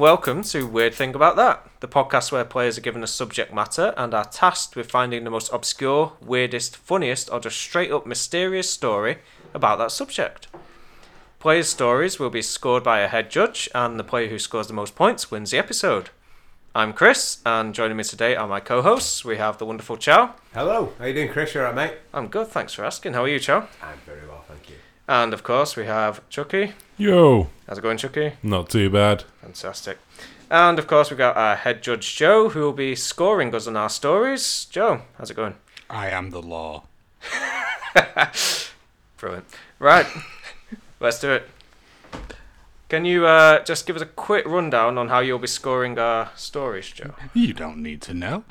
and welcome to Weird Thing About That, the podcast where players are given a subject matter and are tasked with finding the most obscure, weirdest, funniest, or just straight up mysterious story about that subject. Players' stories will be scored by a head judge, and the player who scores the most points wins the episode. I'm Chris, and joining me today are my co hosts. We have the wonderful Chow. Hello, how you doing, Chris? You alright, mate? I'm good, thanks for asking. How are you, Chow? I'm very well, thank you. And of course, we have Chucky. Yo, How's it going, Chucky? not too bad. Fantastic. And of course, we've got our head judge Joe, who will be scoring us on our stories. Joe, how's it going? I am the law. Brilliant. Right, let's do it. Can you uh, just give us a quick rundown on how you'll be scoring our stories, Joe? You don't need to know.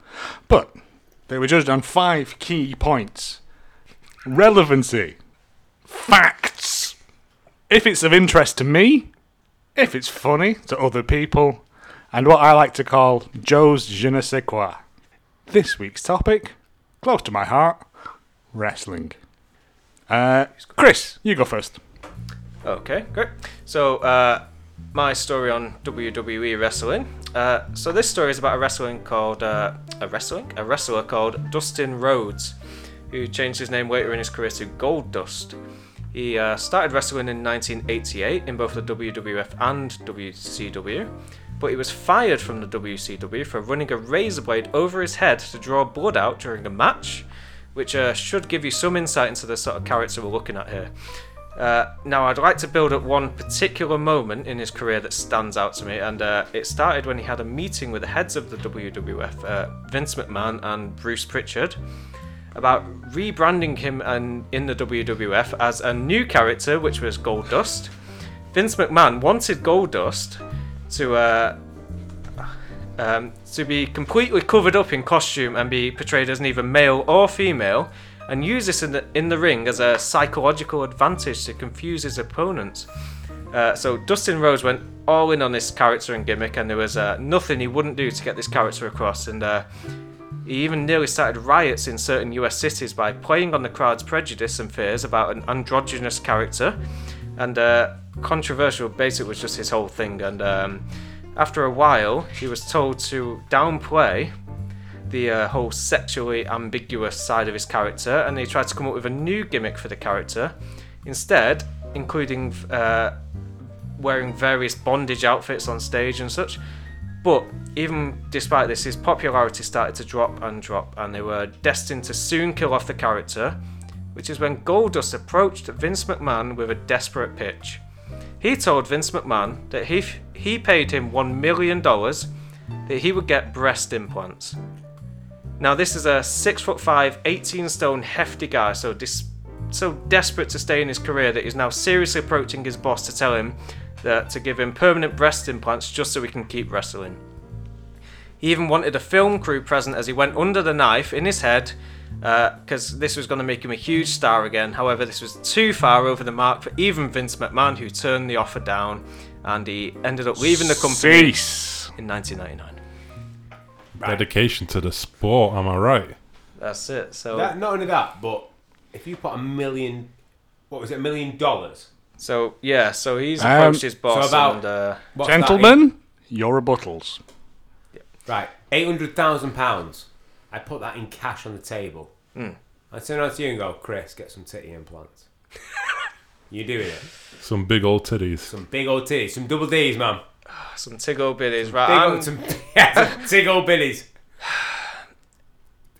But they were judged on five key points relevancy, facts, if it's of interest to me, if it's funny to other people, and what I like to call Joe's je ne sais quoi. This week's topic, close to my heart wrestling. Uh, Chris, you go first. Okay, great. So, uh, my story on WWE wrestling. Uh, so this story is about a wrestling called uh, a wrestling a wrestler called Dustin Rhodes, who changed his name later in his career to Goldust. He uh, started wrestling in 1988 in both the WWF and WCW, but he was fired from the WCW for running a razor blade over his head to draw blood out during a match, which uh, should give you some insight into the sort of character we're looking at here. Uh, now, I'd like to build up one particular moment in his career that stands out to me, and uh, it started when he had a meeting with the heads of the WWF, uh, Vince McMahon and Bruce Pritchard, about rebranding him in the WWF as a new character, which was Goldust. Vince McMahon wanted Goldust to uh, um, to be completely covered up in costume and be portrayed as neither male or female, and use this in the, in the ring as a psychological advantage to confuse his opponents. Uh, so Dustin Rhodes went all in on this character and gimmick, and there was uh, nothing he wouldn't do to get this character across. And uh, he even nearly started riots in certain US cities by playing on the crowd's prejudice and fears about an androgynous character. And uh, controversial, basically, was just his whole thing. And um, after a while, he was told to downplay the uh, whole sexually ambiguous side of his character, and they tried to come up with a new gimmick for the character. Instead, including uh, wearing various bondage outfits on stage and such. But even despite this, his popularity started to drop and drop, and they were destined to soon kill off the character, which is when Goldust approached Vince McMahon with a desperate pitch. He told Vince McMahon that if he paid him $1 million, that he would get breast implants. Now, this is a 6 foot 5, 18 stone hefty guy, so dis- so desperate to stay in his career that he's now seriously approaching his boss to tell him that to give him permanent breast implants just so he can keep wrestling. He even wanted a film crew present as he went under the knife in his head uh, because this was going to make him a huge star again. However, this was too far over the mark for even Vince McMahon, who turned the offer down and he ended up leaving the company Cease. in 1999. Dedication to the sport, am I right? That's it. So, That, not only that, but if you put a million, what was it, a million dollars? So yeah. So he's Um, approached his boss so about- and uh, What's that Gentlemen, your rebuttals. right, eight hundred thousand pounds. I put that in cash on the table. Hmm. I turn around to you and go, Chris, get some titty implants. you doing it? Some big old titties. Some big old titties, some double D's, man. some tiggle biddies. Right. Big I'm- old, some, yeah, some big old billies.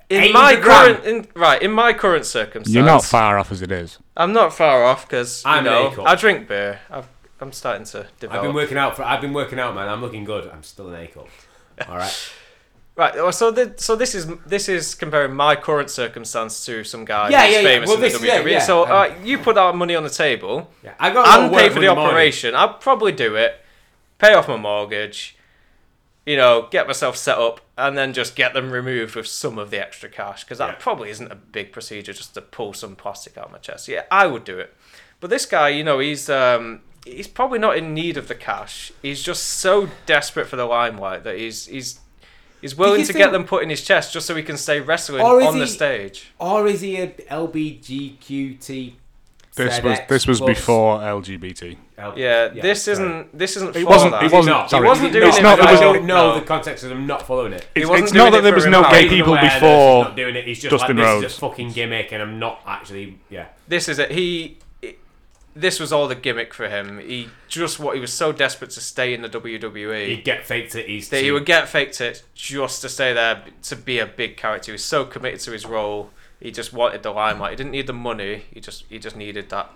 in my current in, right in my current circumstance, You're not far off as it is. I'm not far off because you I'm an know A-cup. I drink beer. I've, I'm starting to develop. I've been working out for. I've been working out, man. I'm looking good. I'm still an A cup. All right. Right. well, So the, so this is this is comparing my current circumstance to some guy Yeah, who's yeah, yeah. famous Well, in the this- yeah, WWE. yeah. So Um, uh, you put our money on the table Yeah, I got a lot and of work pay for the Monday morning. operation. I'll probably do it. Pay off my mortgage. You know, get myself set up, and then just get them removed with some of the extra cash because that Yeah. probably isn't a big procedure just to pull some plastic out of my chest. Yeah, I would do it. But this guy, you know, he's um, he's probably not in need of the cash. He's just so desperate for the limelight that he's he's he's willing to think- get them put in his chest just so he can stay wrestling Or is on the stage. Or is he a LBGQT This ZX was this was plus before LGBT. L- Yeah, this sorry. isn't this isn't. It for wasn't- That. it wasn't- not? sorry, He wasn't doing it's it. not- for it I was- that. don't know No. the context and I'm not following it. It's, wasn't it's doing not that there for was no gay He's people aware that he's before. not doing it. He's just Dustin like, Rhodes. This is a fucking gimmick, and I'm not actually. Yeah. This is it. He. This was all the gimmick for him. He just what he was so desperate to stay in the WWE He'd get fake titties. that he would get fake tits just to stay there to be a big character. He was so committed to his role. He just wanted the limelight. He didn't need the money. He just he just needed that.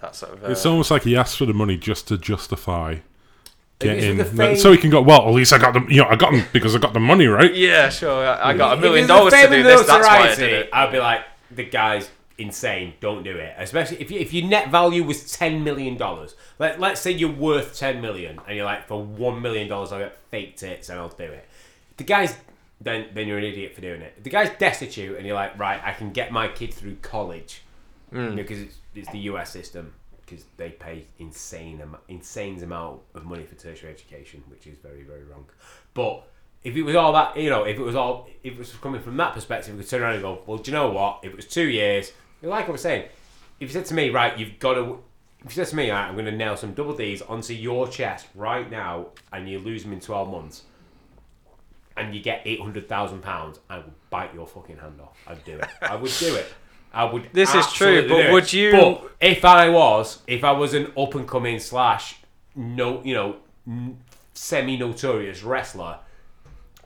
That sort of. Uh, It's almost like he asked for the money just to justify getting, the fame- so he can go. Well, at least I got them. You know, I got them because I got the money, right? yeah, sure. I, I got a million dollars to do this. That's why I did it. I'd be like, the guy's insane. Don't do it. Especially if, you, if your net value was ten million dollars. Let Let's say you're worth ten million, and you're like, for one million dollars, I'll get fake tits and I'll do it. The guy's then then you're an idiot for doing it. If the guy's destitute, and you're like, right, I can get my kid through college Hmm. because it's, it's the U.S. system because they pay insane insane amount of money for tertiary education, which is very very wrong. But if it was all that, you know, if it was all, if it was coming from that perspective, we could turn around and go, well, do you know what? If it was two years, like I was saying, if you said to me, right, you've got to. If you said to me, right, I'm going to nail some double D's onto your chest right now, and you lose them in 12 months, and you get eight hundred thousand pounds, I would bite your fucking hand off. I'd do it. I would do it. I would. This is true, but would you- But if I was, if I was an up and coming slash no, you know, semi notorious wrestler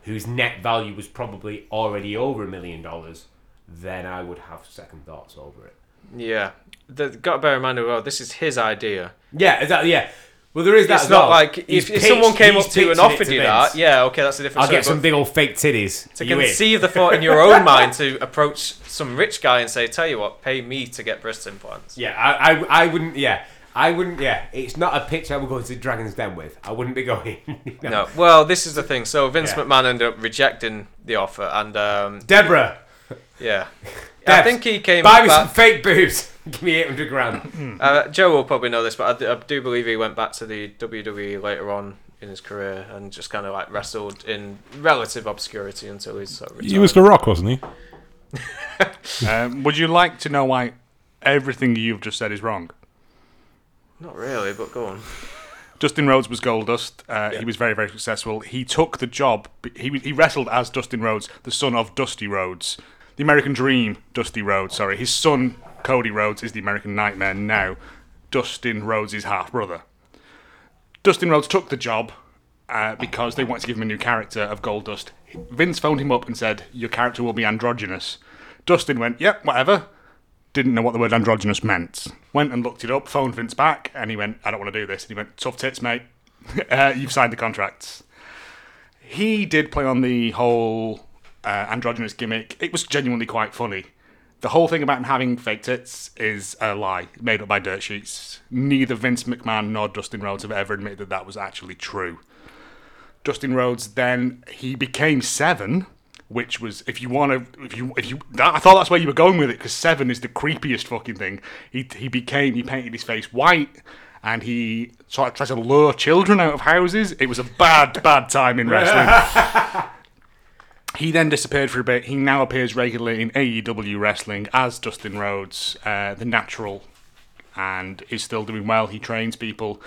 whose net value was probably already over a million dollars, then I would have second thoughts over it. Yeah, the, got to bear in mind as well. This is his idea. Yeah, exactly. Yeah. Well, there is that. It's not like if, if someone came up to you and offered you that, yeah, okay, that's a different. I'll story, get some big old fake titties. to You conceive the thought in your own mind to approach some rich guy and say, "Tell you what, pay me to get breast implants." Yeah, I, I, I wouldn't. Yeah, I wouldn't. Yeah, it's not a pitch I would go to Dragon's Den with. I wouldn't be going. No, well, this is the thing. So Vince Yeah. McMahon ended up rejecting the offer, and um, Deborah, yeah, I think he came buy me some fake boobs. Give me eight hundred grand. Uh, Joe will probably know this, but I do, I do believe he went back to the WWE later on in his career and just kind of like wrestled in relative obscurity until he's sort of retired. He was the Rock, wasn't he? Um, would you like to know why everything you've just said is wrong? Not really, but go on. Dustin Rhodes was Goldust. Uh, He was very, very successful. He took the job. He he wrestled as Dustin Rhodes, the son of Dusty Rhodes, the American Dream. Dusty Rhodes, sorry. His son Cody Rhodes is the American Nightmare now. Dustin Rhodes' half brother. Dustin Rhodes took the job uh, because they wanted to give him a new character of Goldust. Vince phoned him up and said, "Your character will be androgynous." Dustin went, "Yep, whatever." Didn't know what the word androgynous meant. Went and looked it up, phoned Vince back, and he went, "I don't want to do this." And he went, "Tough tits, mate. uh, you've signed the contracts." He did play on the whole uh, androgynous gimmick. It was genuinely quite funny. The whole thing about him having fake tits is a lie made up by dirt sheets. Neither Vince McMahon nor Dustin Rhodes have ever admitted that that was actually true. Dustin Rhodes then he became seven, which was if you want to if you if you that, I thought that's where you were going with it because seven is the creepiest fucking thing. He he became he painted his face white and he sort of tried to lure children out of houses. It was a bad bad time in wrestling. He then disappeared for a bit. He now appears regularly in AEW wrestling as Dustin Rhodes, uh, the natural, and is still doing well. He trains people.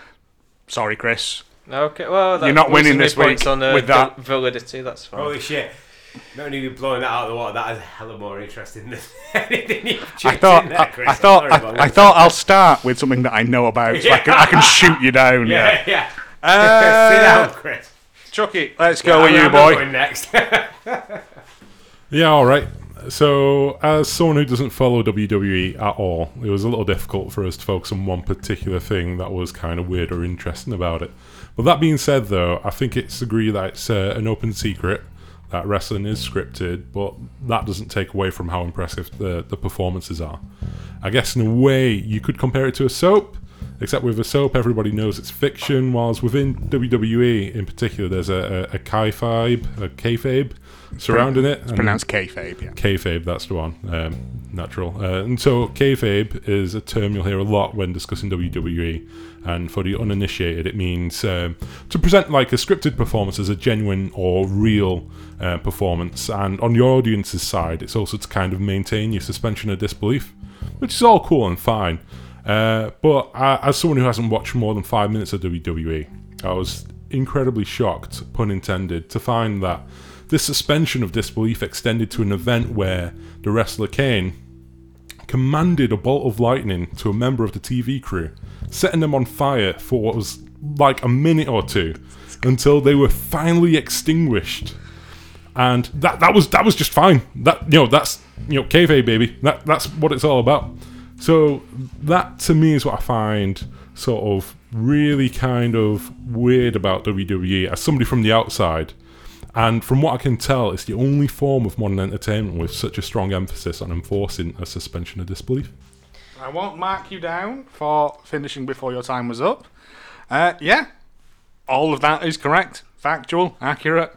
Sorry, Chris. Okay, well, that You're not winning this week on, uh, with that. val- validity. That's fine. Holy shit! Not even blowing that out of the water. That is hella more interesting than anything you've I thought in there, I, Chris. I I'm thought sorry I, about I that. thought I'll start with something that I know about, so I can I can shoot you down. Yeah. Yeah, yeah. Uh, Sit down, Chris. Chucky, let's go with I'm- you, boy. Next. Yeah, all right. So, as someone who doesn't follow WWE at all, it was a little difficult for us to focus on one particular thing that was kind of weird or interesting about it. But that being said, though, I think it's agreed that it's uh, an open secret that wrestling is scripted, but that doesn't take away from how impressive the, the performances are. I guess in a way, you could compare it to a soap, except with a soap, everybody knows it's fiction, whilst within WWE in particular, there's a, a, a kayfabe, a kayfabe surrounding it. It's Pronounced kayfabe. Yeah. Kayfabe, that's the one. Um, natural. Uh, and so kayfabe is a term you'll hear a lot when discussing WWE. And for the uninitiated, it means um, to present like a scripted performance as a genuine or real uh, performance. And on the audience's side, it's also to kind of maintain your suspension of disbelief. which is all cool and fine. Uh, but I, as someone who hasn't watched more than five minutes of WWE, I was incredibly shocked, pun intended, to find that this suspension of disbelief extended to an event where the wrestler Kane commanded a bolt of lightning to a member of the TV crew, setting them on fire for what was like a minute or two until they were finally extinguished. And that that was that was just fine. That you know that's you know kayfabe baby. That that's what it's all about. So that to me is what I find sort of really kind of weird about WWE as somebody from the outside. And from what I can tell, it's the only form of modern entertainment with such a strong emphasis on enforcing a suspension of disbelief. I won't mark you down for finishing before your time was up. Uh, yeah, all of that is correct, factual, accurate.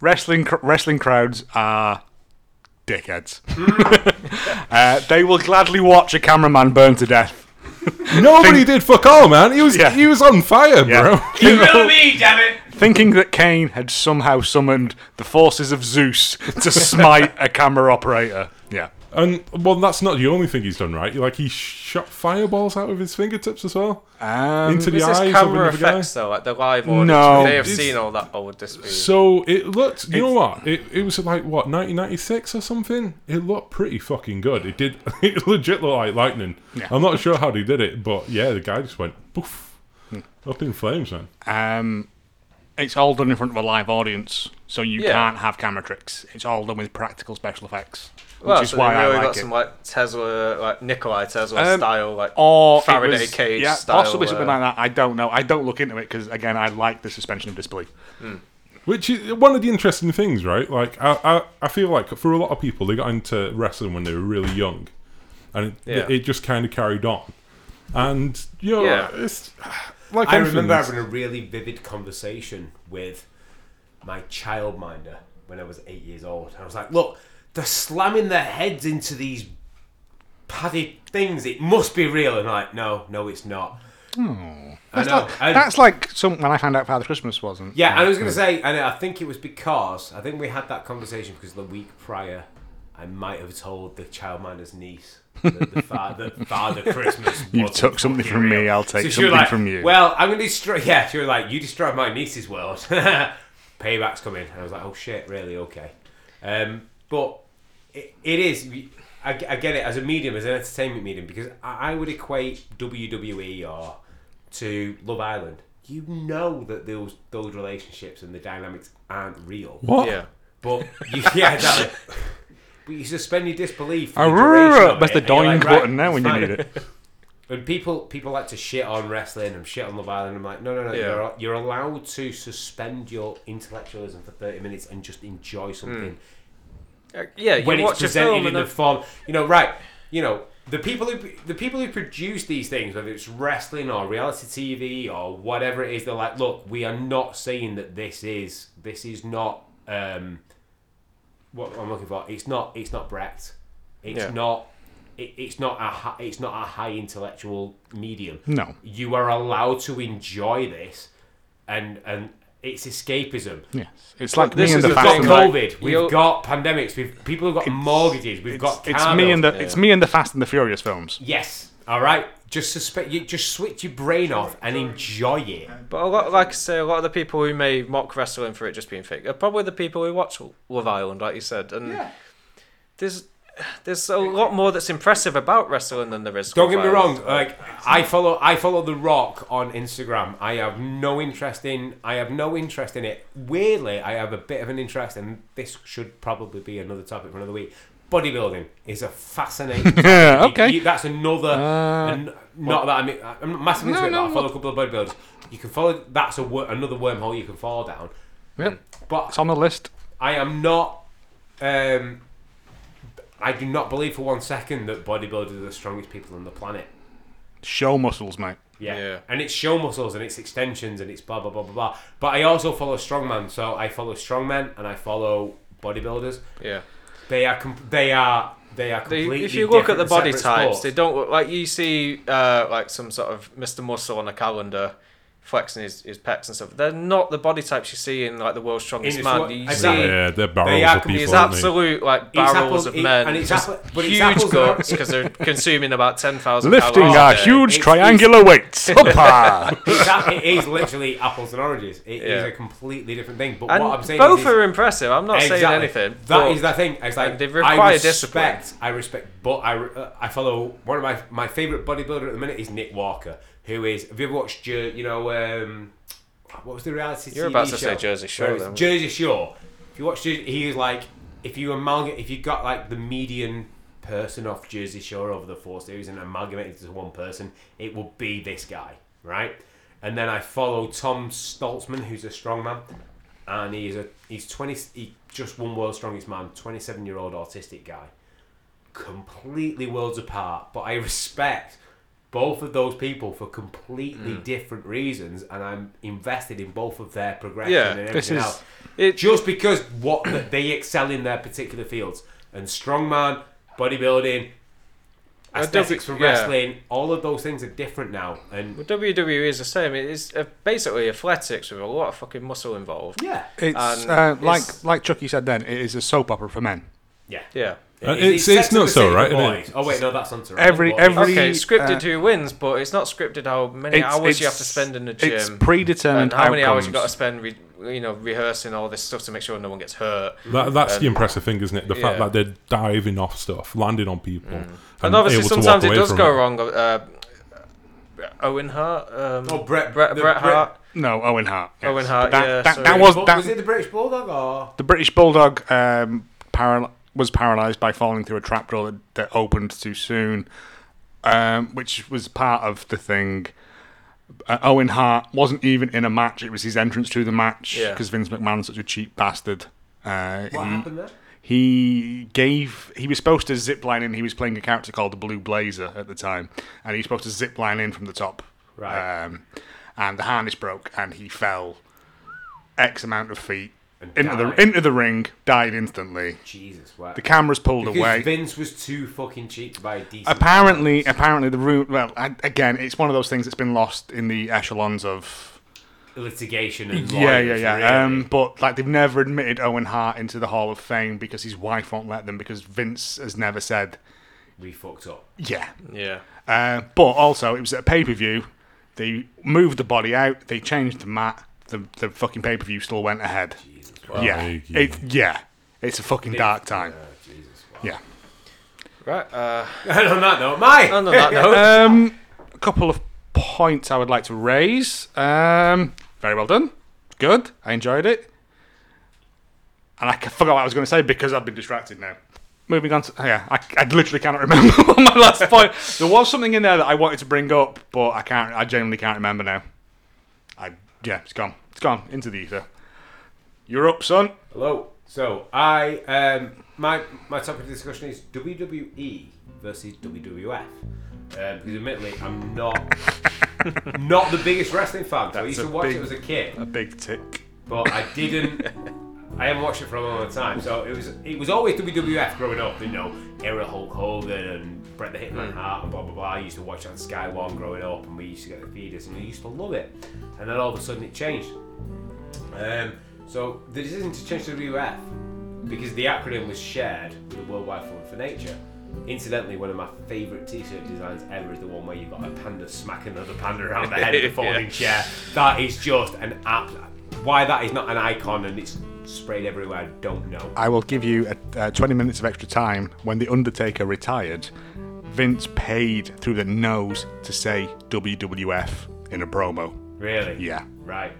Wrestling wrestling crowds are dickheads. uh, they will gladly watch a cameraman burn to death. Nobody did fuck all, man. He was Yeah. he was on fire, bro. You know me, damn it! Thinking that Kane had somehow summoned the forces of Zeus to smite a camera operator. Yeah. And well, that's not the only thing he's done, right? Like he shot fireballs out of his fingertips as well Um, into the Is this eyes of camera another guy. effects though, like the live audience? No. They have seen all that. Or would this be? So it looked, you know what? It, it was like what 1996 or something. It looked pretty fucking good. It did. It legit looked like lightning. Yeah. I'm not sure how they did it, but yeah, the guy just went poof, Hmm. up in flames, man. Um, it's all done in front of a live audience, so you Yeah. can't have camera tricks. It's all done with practical special effects, which well, is so why they I really like got it. some like Tesla, like Nikolai Tesla Um, style, like or Faraday was- cage yeah, style. possibly something uh, like that. I don't know. I don't look into it because again, I like the suspension of disbelief. Which is one of the interesting things, right? Like I, I, I feel like for a lot of people, they got into wrestling when they were really young, and it, Yeah. it just kind of carried on. And you know, Yeah. it's like I remember it's- having a really vivid conversation with my childminder when I was eight years old. I was like, look, they're slamming their heads into these padded things. It must be real. And I'm like, no, no, it's not. I That's know. like, And- that's like some when I found out Father Christmas wasn't. yeah, I was going to say, and I think it was because, I think we had that conversation because the week prior, I might have told the childminder's niece that the father, father Christmas. You took something from me. I'll take So something like, from you. Well, I'm going to destroy. Yeah, she was like, you destroyed my niece's world. Payback's coming. And I was like, oh shit, really? Okay. Um, but it, it is. I, I get it as a medium, as an entertainment medium, because I, I would equate WWE or to Love Island. You know that those those relationships and the dynamics aren't real. what? Yeah. But you, yeah, exactly. But you suspend your disbelief. for Oh, the duration That's the and dying like, right, button now when you need it. When people people like to shit on wrestling and shit on Love Island, I'm like, no, no, no. Yeah. You're you're allowed to suspend your intellectualism for 30 minutes and just enjoy something Uh, yeah, you when it's watch a presented film in the form. You know, right? You know, the people who the people who produce these things, whether it's wrestling or reality TV or whatever it is, they're like, look, we are not saying that this is this is not um, what I'm looking for. It's not it's not Brecht. It's Yeah. not. It, it's not a hi- it's not a high intellectual medium. No. You are allowed to enjoy this, and and it's escapism. Yes, it's like this me and is the the We've got thing, and the, like- COVID. We've got pandemics. We've people who've got mortgages. We've got it's me and the bills. it's me and the Fast and the Furious films. yes. All right. Just suspect. You just switch your brain off and enjoy it. But a lot, like I say, a lot of the people who may mock wrestling for it just being fake are probably the people who watch Love Island, like you said. And there's there's a lot more that's impressive about wrestling than there is. Don't get me wrong. Like I follow, I follow The Rock on Instagram. I have no interest in. I have no interest in it. Weirdly, I have a bit of an interest, and this should probably be another topic for another week. Bodybuilding is a fascinating. Yeah, okay. you- that's another. Uh, and not that I mean, I'm not massively into No, it, but no, I follow a couple of bodybuilders. You can follow. That's a wor- another wormhole you can fall down. Yep, But it's on the list. I am not. Um, I do not believe for one second that bodybuilders are the strongest people on the planet. Show muscles, mate. Yeah. Yeah. And it's show muscles and it's extensions and it's blah blah blah blah blah. But I also follow strongman, so I follow strongmen and I follow bodybuilders. Yeah. They are com- they are they are They, completely if you look at the body types, sports. they don't look like you see uh, like some sort of Mr. Muscle on a calendar flexing his, his pecs and stuff. They're not the body types you see in like the world's strongest man. swa- You exactly. see Yeah, they're barrels are- of these these aren't absolute like It's barrels apples- of it- men, and it's apple- but it's huge apples guts because they're consuming about ten thousand Lifting calories our a day. huge It's- triangular weights. Hoppa! It's a- it is literally apples and oranges. It is Yeah. a completely different thing. But And what I'm saying both is, are impressive. I'm not saying Exactly. anything. That but is the thing. It's like and they I respect, discipline. I respect, but I uh, I follow one of my my favorite bodybuilder at the minute is Nick Walker, who is. Have you ever watched? Jer- You know, um, what was the reality? You're TV about to show? say Jersey Shore, then. Jersey Shore. If you watch, Jersey, he is like if you amalgamate, if you got like the median person off Jersey Shore over the four series and amalgamate it to one person, it will be this guy, right? And then I follow Tom Stoltman, who's a strongman, and he's a he's twenty. He just won World's Strongest Man, twenty seven year old autistic guy, completely worlds apart. But I respect both of those people for completely Mm. different reasons, and I'm invested in both of their progression Yeah, and this everything is- else. It, Just because what they excel in their particular fields and strongman, bodybuilding, aesthetics for W- yeah. wrestling, all of those things are different now. And well, WWE is the same. It is uh, basically athletics with a lot of fucking muscle involved. yeah, It's And uh, like it's- like Chucky said then. It is a soap opera for men. yeah. Yeah. Uh, It- it's- it's not so, right, for. Oh wait, no, that's on Every- boys. every- Okay, scripted uh, who wins, but it's not scripted how many It's- hours you have to spend in the gym. It's predetermined and how many hours you've got to spend, re- you know, rehearsing all this stuff to make sure no one gets hurt. That, that's the impressive thing, isn't it? The fact that they're diving off stuff, landing on people, And, obviously, able to walk sometimes it does from go wrong. Uh, Owen Hart, um, Oh, Bret- Bret, the- Bret Bret- Hart. No, Owen Hart. yes. Owen Hart, That, yeah, that, that was that, was it the British Bulldog or the British Bulldog um, paral- was paralysed by falling through a trapdoor that, that opened too soon, um, which was part of the thing. Uh, Owen Hart wasn't even in a match; it was his entrance to the match Yeah. because Vince McMahon's such a cheap bastard. Uh, what he, happened there? he gave he was supposed to zip line in. He was playing a character called the Blue Blazer at the time, and he was supposed to zip line in from the top. Right. Um, and the harness broke, and he fell x amount of feet And into died. the into the ring, died instantly. Jesus, wow. The cameras pulled because away. Vince was too fucking cheap to buy a decent. apparently, performance. apparently the room. Well, I, again, it's one of those things that's been lost in the echelons of litigation and yeah, yeah, lawyers, yeah. really. Um, but like they've never admitted Owen Hart into the Hall of Fame because his wife won't let them because Vince has never said we fucked up. yeah. Yeah. Uh, but also, it was at a pay per view. They moved the body out. They changed the mat. The the fucking pay per view still went ahead. Jesus, yeah, it, yeah. It's a fucking dark time. Jesus, wow. Yeah. Right. Uh, and on that note, my on that note, Um, a couple of points I would like to raise. Um, very well done. Good. I enjoyed it. And I c- forgot what I was going to say because I've been distracted now. Moving on to yeah, I, I literally cannot remember what my last point. There was something in there that I wanted to bring up, but I can't. I genuinely can't remember now. I yeah, it's gone. It's gone into the ether. You're up, son. Hello. So I um my my topic of discussion is WWE versus WWF. Um, because admittedly, I'm not not the biggest wrestling fan. So I That's used to a watch big- it as a kid, A big tick. but I didn't. I haven't watched it for a long time, so it was it was always WWF growing up. You know, era Hulk Hogan and Bret the Hitman Hart and blah blah blah. I used to watch on Sky One growing up, and we used to get the feeders, and we used to love it. And then all of a sudden, it changed. Um, so the decision to change to WWF because the acronym was shared with the Worldwide Fund for Nature. Incidentally, one of my favourite T-shirt designs ever is the one where you've got a panda smacking another panda around the head of a folding Yeah. chair. That is just an app. Why that is not an icon and it's sprayed everywhere, I don't know. I will give you a, uh, 20 minutes of extra time. When The Undertaker retired, Vince paid through the nose to say WWF in a promo. Really? Yeah. Right.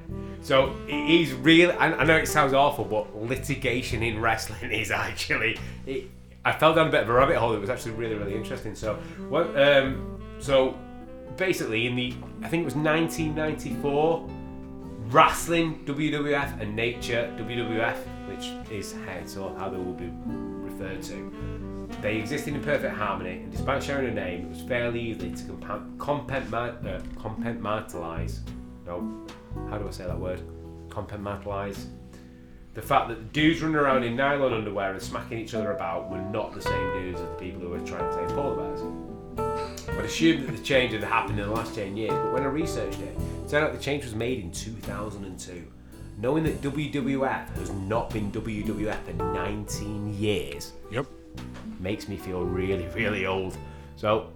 So he's really. I, I know it sounds awful, but litigation in wrestling is actually. It, I fell down a bit of a rabbit hole. It was actually really, really interesting. So what? Um, so basically, in the I think it was 1994, wrestling WWF and nature WWF, which is how so how they will be referred to. They existed in perfect harmony, and despite sharing a name, it was fairly easy to compa- uh. No, how do I say that word? Compartmentalize. The fact that dudes running around in nylon underwear and smacking each other about were not the same dudes as the people who were trying to take polar bears. I'd assumed that the change had happened in the last 10 years, but when I researched it, Turned out the change was made in 2002. Knowing that WWF has not been WWF for 19 years Yep. makes me feel really, really old. So,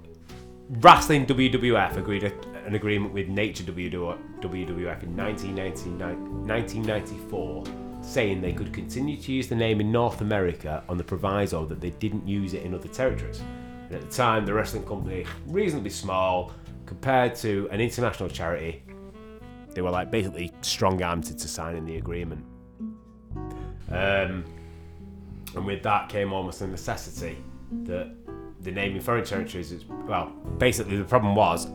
Wrestling WWF agreed an agreement with Nature WWF in 1994, saying they could continue to use the name in North America on the proviso that they didn't use it in other territories. And at the time, the wrestling company reasonably small compared to an international charity. They were like basically strong-armed to signing the agreement. Um, and with that came almost a necessity that the name in foreign territories is well basically the problem was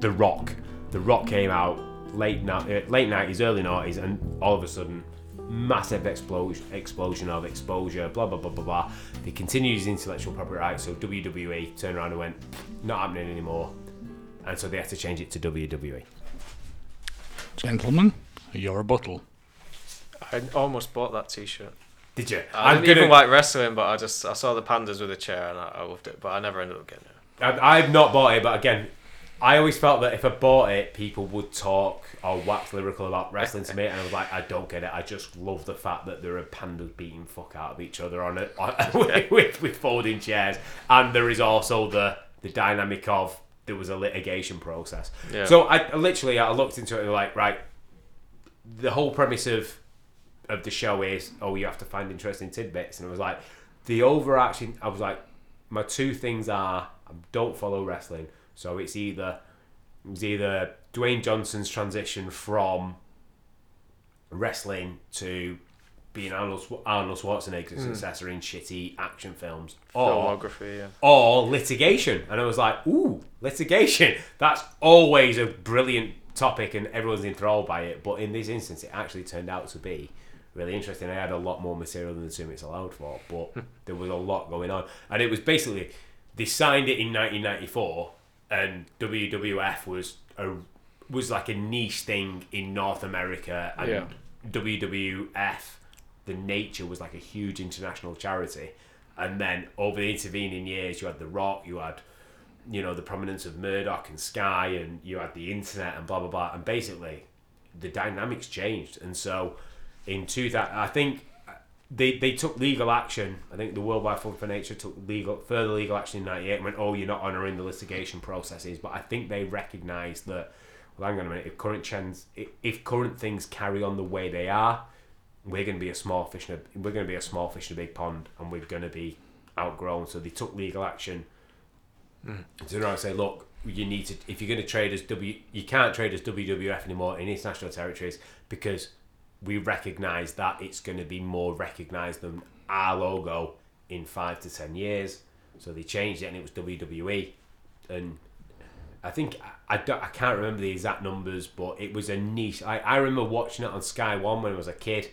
the rock the rock came out late ni- uh, late 90s early 90s and all of a sudden massive explosion explosion of exposure blah blah blah blah blah they continued using intellectual property rights so WWE turned around and went not happening anymore and so they had to change it to. WWE Gentlemen, you're a bottle. I almost bought that T-shirt. did you I I'm didn't even gonna- like wrestling, but I just I saw the pandas with a chair and I, I loved it. But I never ended up getting it. I- I've not bought it, but again, I always felt that if I bought it, people would talk or wax lyrical about wrestling to me, and I was like, I don't get it. I just love the fact that there are pandas beating fuck out of each other on it on, with, with folding chairs, and there is also the the dynamic of there was a litigation process. Yeah. So I, I literally I looked into it like right, the whole premise of of the show is oh you have to find interesting tidbits, and I was like the overarching. I was like my two things are I don't follow wrestling, so it's either it was either Dwayne Johnson's transition from wrestling to being Arnold, Schwar- Arnold Schwarzenegger's successor hmm. in shitty action films, or Filmography, yeah. or litigation. And I was like, ooh, litigation. That's always a brilliant topic and everyone's enthralled by it. But in this instance, it actually turned out to be really interesting. I had a lot more material than the two minutes allowed for, but hmm. there was a lot going on. And it was basically, they signed it in 1994 and WWF was a was like a niche thing in North America and Yeah. WWF the nature was like a huge international charity and then over the intervening years you had the rock you had you know the prominence of murdoch and sky and you had the internet and blah blah blah and basically the dynamics changed and so in 2000 i think uh, they, they took legal action. I think the Worldwide Fund for Nature took legal further legal action in '98 and went, "Oh, you're not honouring the litigation processes." But I think they recognised that. Well, hang on a minute. If current trends, if current things carry on the way they are, we're going to be a small fish in a we're going to be a small fish in a big pond, and we're going to be outgrown. So they took legal action to try and say, look, you need to if you're going to trade as W, you can't trade as WWF anymore in international territories because we recognise that it's going to be more recognised than our logo in five to ten years. So they changed it, and it was WWE, and I think I, don't, I can't remember the exact numbers, but it was a niche. I, I remember watching it on Sky One when I was a kid,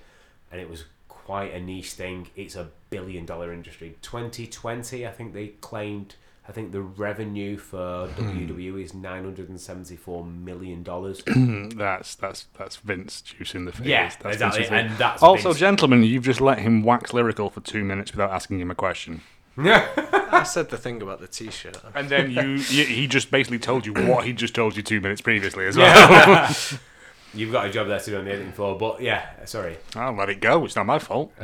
and it was quite a niche thing. It's a billion dollar industry. 2020, I think they claimed. I think the revenue for hmm. WWE is 974 million dollars. That's that's that's Vince juicing the figures. yeah, that's exactly, Vince's and that's Also, Vince. gentlemen, you've just let him wax lyrical for two minutes without asking him a question. Yeah, I said the thing about the T-shirt. And then you, you he just basically told you what he just told you two minutes previously as well. You've got a job there to do on the editing floor, but yeah, sorry. I'll let it go. It's not my fault.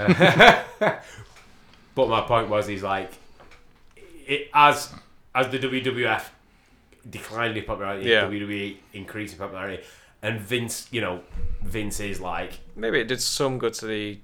But my point was, he's like, it, as as the WWF declined in popularity, Yeah. WWE increased in popularity, and Vince, you know, Vince is like, Maybe it did some good to the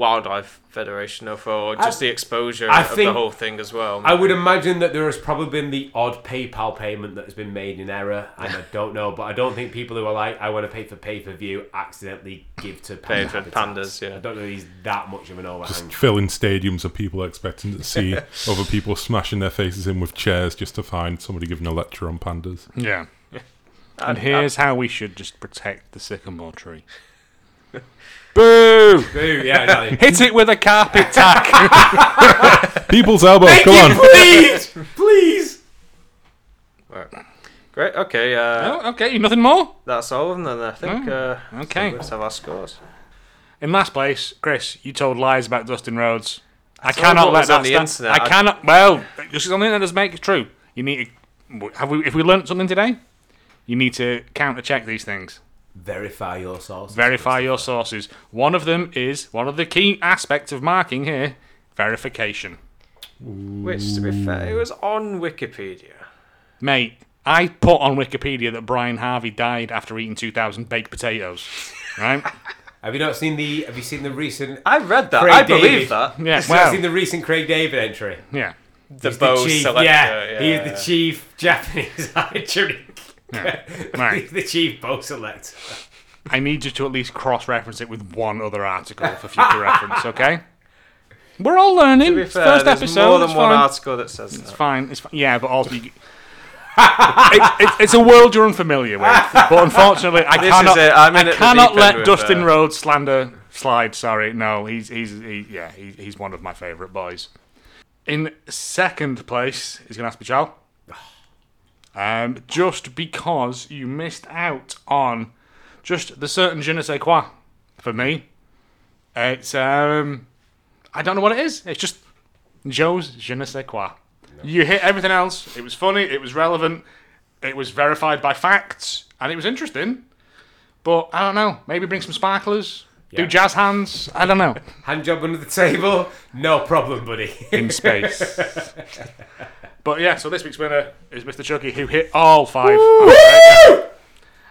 Wildlife Federation, or for I- just the exposure I of the whole thing as well. I would imagine that there has probably been the odd PayPal payment that has been made in error, and I don't know, but I don't think people who are like, I want to pay for pay per view, accidentally give to Pay for pandas, yeah. I don't know. He's that much of an overhang. Just filling stadiums of people expecting to see other people smashing their faces in with chairs just to find somebody giving a lecture on pandas. Yeah. And And here's how we should just protect the sycamore tree. Boo! Boo, yeah, exactly. Hit it with a carpet tack. People's elbow, come on. please, please. Right. Great. Okay. Uh, oh, okay, nothing more? That's all, and then I think. Uh, okay. Let's have our scores. In last place, Chris, you told lies about Dustin Rhodes. I told cannot let that on the stand. internet. I I- cannot. Well, just on the internet doesn't make it true. You need to. Have we? If we learned something today, you need to counter check these things. Verify your sources. Verify your sources. One of them is one of the key aspects of marking here verification. Which, to be fair, it was on Wikipedia. Mate, I put on Wikipedia that Brian Harvey died after eating 2,000 baked potatoes. Right? Have you not seen the? Have you seen the recent? I read that. Craig I believe that. Yeah, Have you well, seen the recent Craig David entry? yeah. The He's bow chief, selector. yeah, Yeah, he's the chief Japanese archery. Right. the chief bow selector. I need you to at least cross reference it with one other article for future reference, okay? We're all learning. To be fair, first there's episode. more than one fine. article that says It's that. fine. It's fine. Yeah, but also you, it, it, it's a world you're unfamiliar with. But unfortunately, I This cannot. is it. I'm in I cannot let Dustin uh, Rhodes slander slide. Sorry, no, he's he's he, yeah he, he's one of my favourite boys. In second place is going to be Chow. Um, just because you missed out on just the certain je ne sais quoi for me. It's um, I don't know what it is. It's just Joe's je ne sais quoi. You hit everything else. It was funny. It was relevant. It was verified by facts, and it was interesting. But I don't know. Maybe bring some sparklers. Do jazz hands. I don't know. Hand job under the table, no problem, buddy. In space. but yeah, so this week's winner is Mr. Chucky, who hit all five.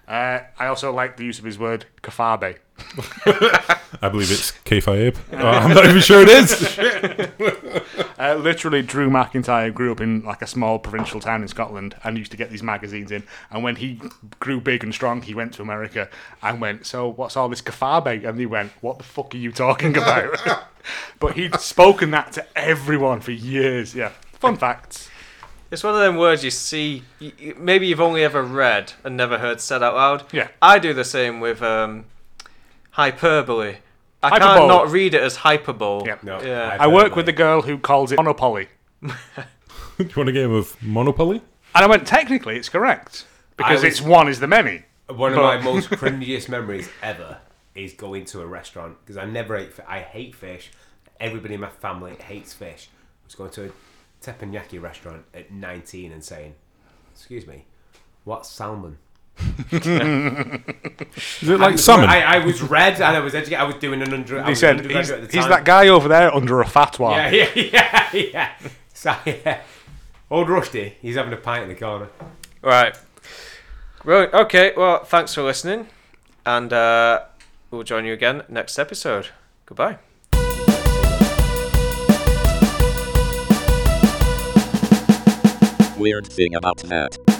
Uh, I also like the use of his word kafabe. I believe it's K5. Uh, I'm not even sure it is. Uh, literally, Drew McIntyre grew up in like a small provincial town in Scotland and used to get these magazines in. And when he grew big and strong, he went to America and went, "So what's all this kafabe?" And they went, "What the fuck are you talking about?" but he'd spoken that to everyone for years. Yeah, fun facts. It's one of them words you see. y- y- Maybe you've only ever read and never heard said out loud. Yeah. I do the same with um, hyperbole. I Hyperbole. can't not read it as hyperbole. Yep. No, Yeah. I work with the girl who calls it monopoly. Do you want a game of Monopoly? And I went, technically, it's correct. Because was- it's one is the many. One of But- my most cringiest memories ever is going to a restaurant because I never ate. fi- I hate fish. Everybody in my family hates fish. I was going to a teppanyaki restaurant at 19 and saying, "Excuse me, what's salmon?" Is it like salmon? I, I was red and I was educated. I was doing an under. I He was said, undergraduate he's, at the he's time. that guy over there under a fatwa. Yeah, yeah, yeah, yeah. So yeah, old Rusty. He's having a pint in the corner. Right. Right. Okay. Well, thanks for listening, and uh, we'll join you again next episode. Goodbye. Weird thing about that.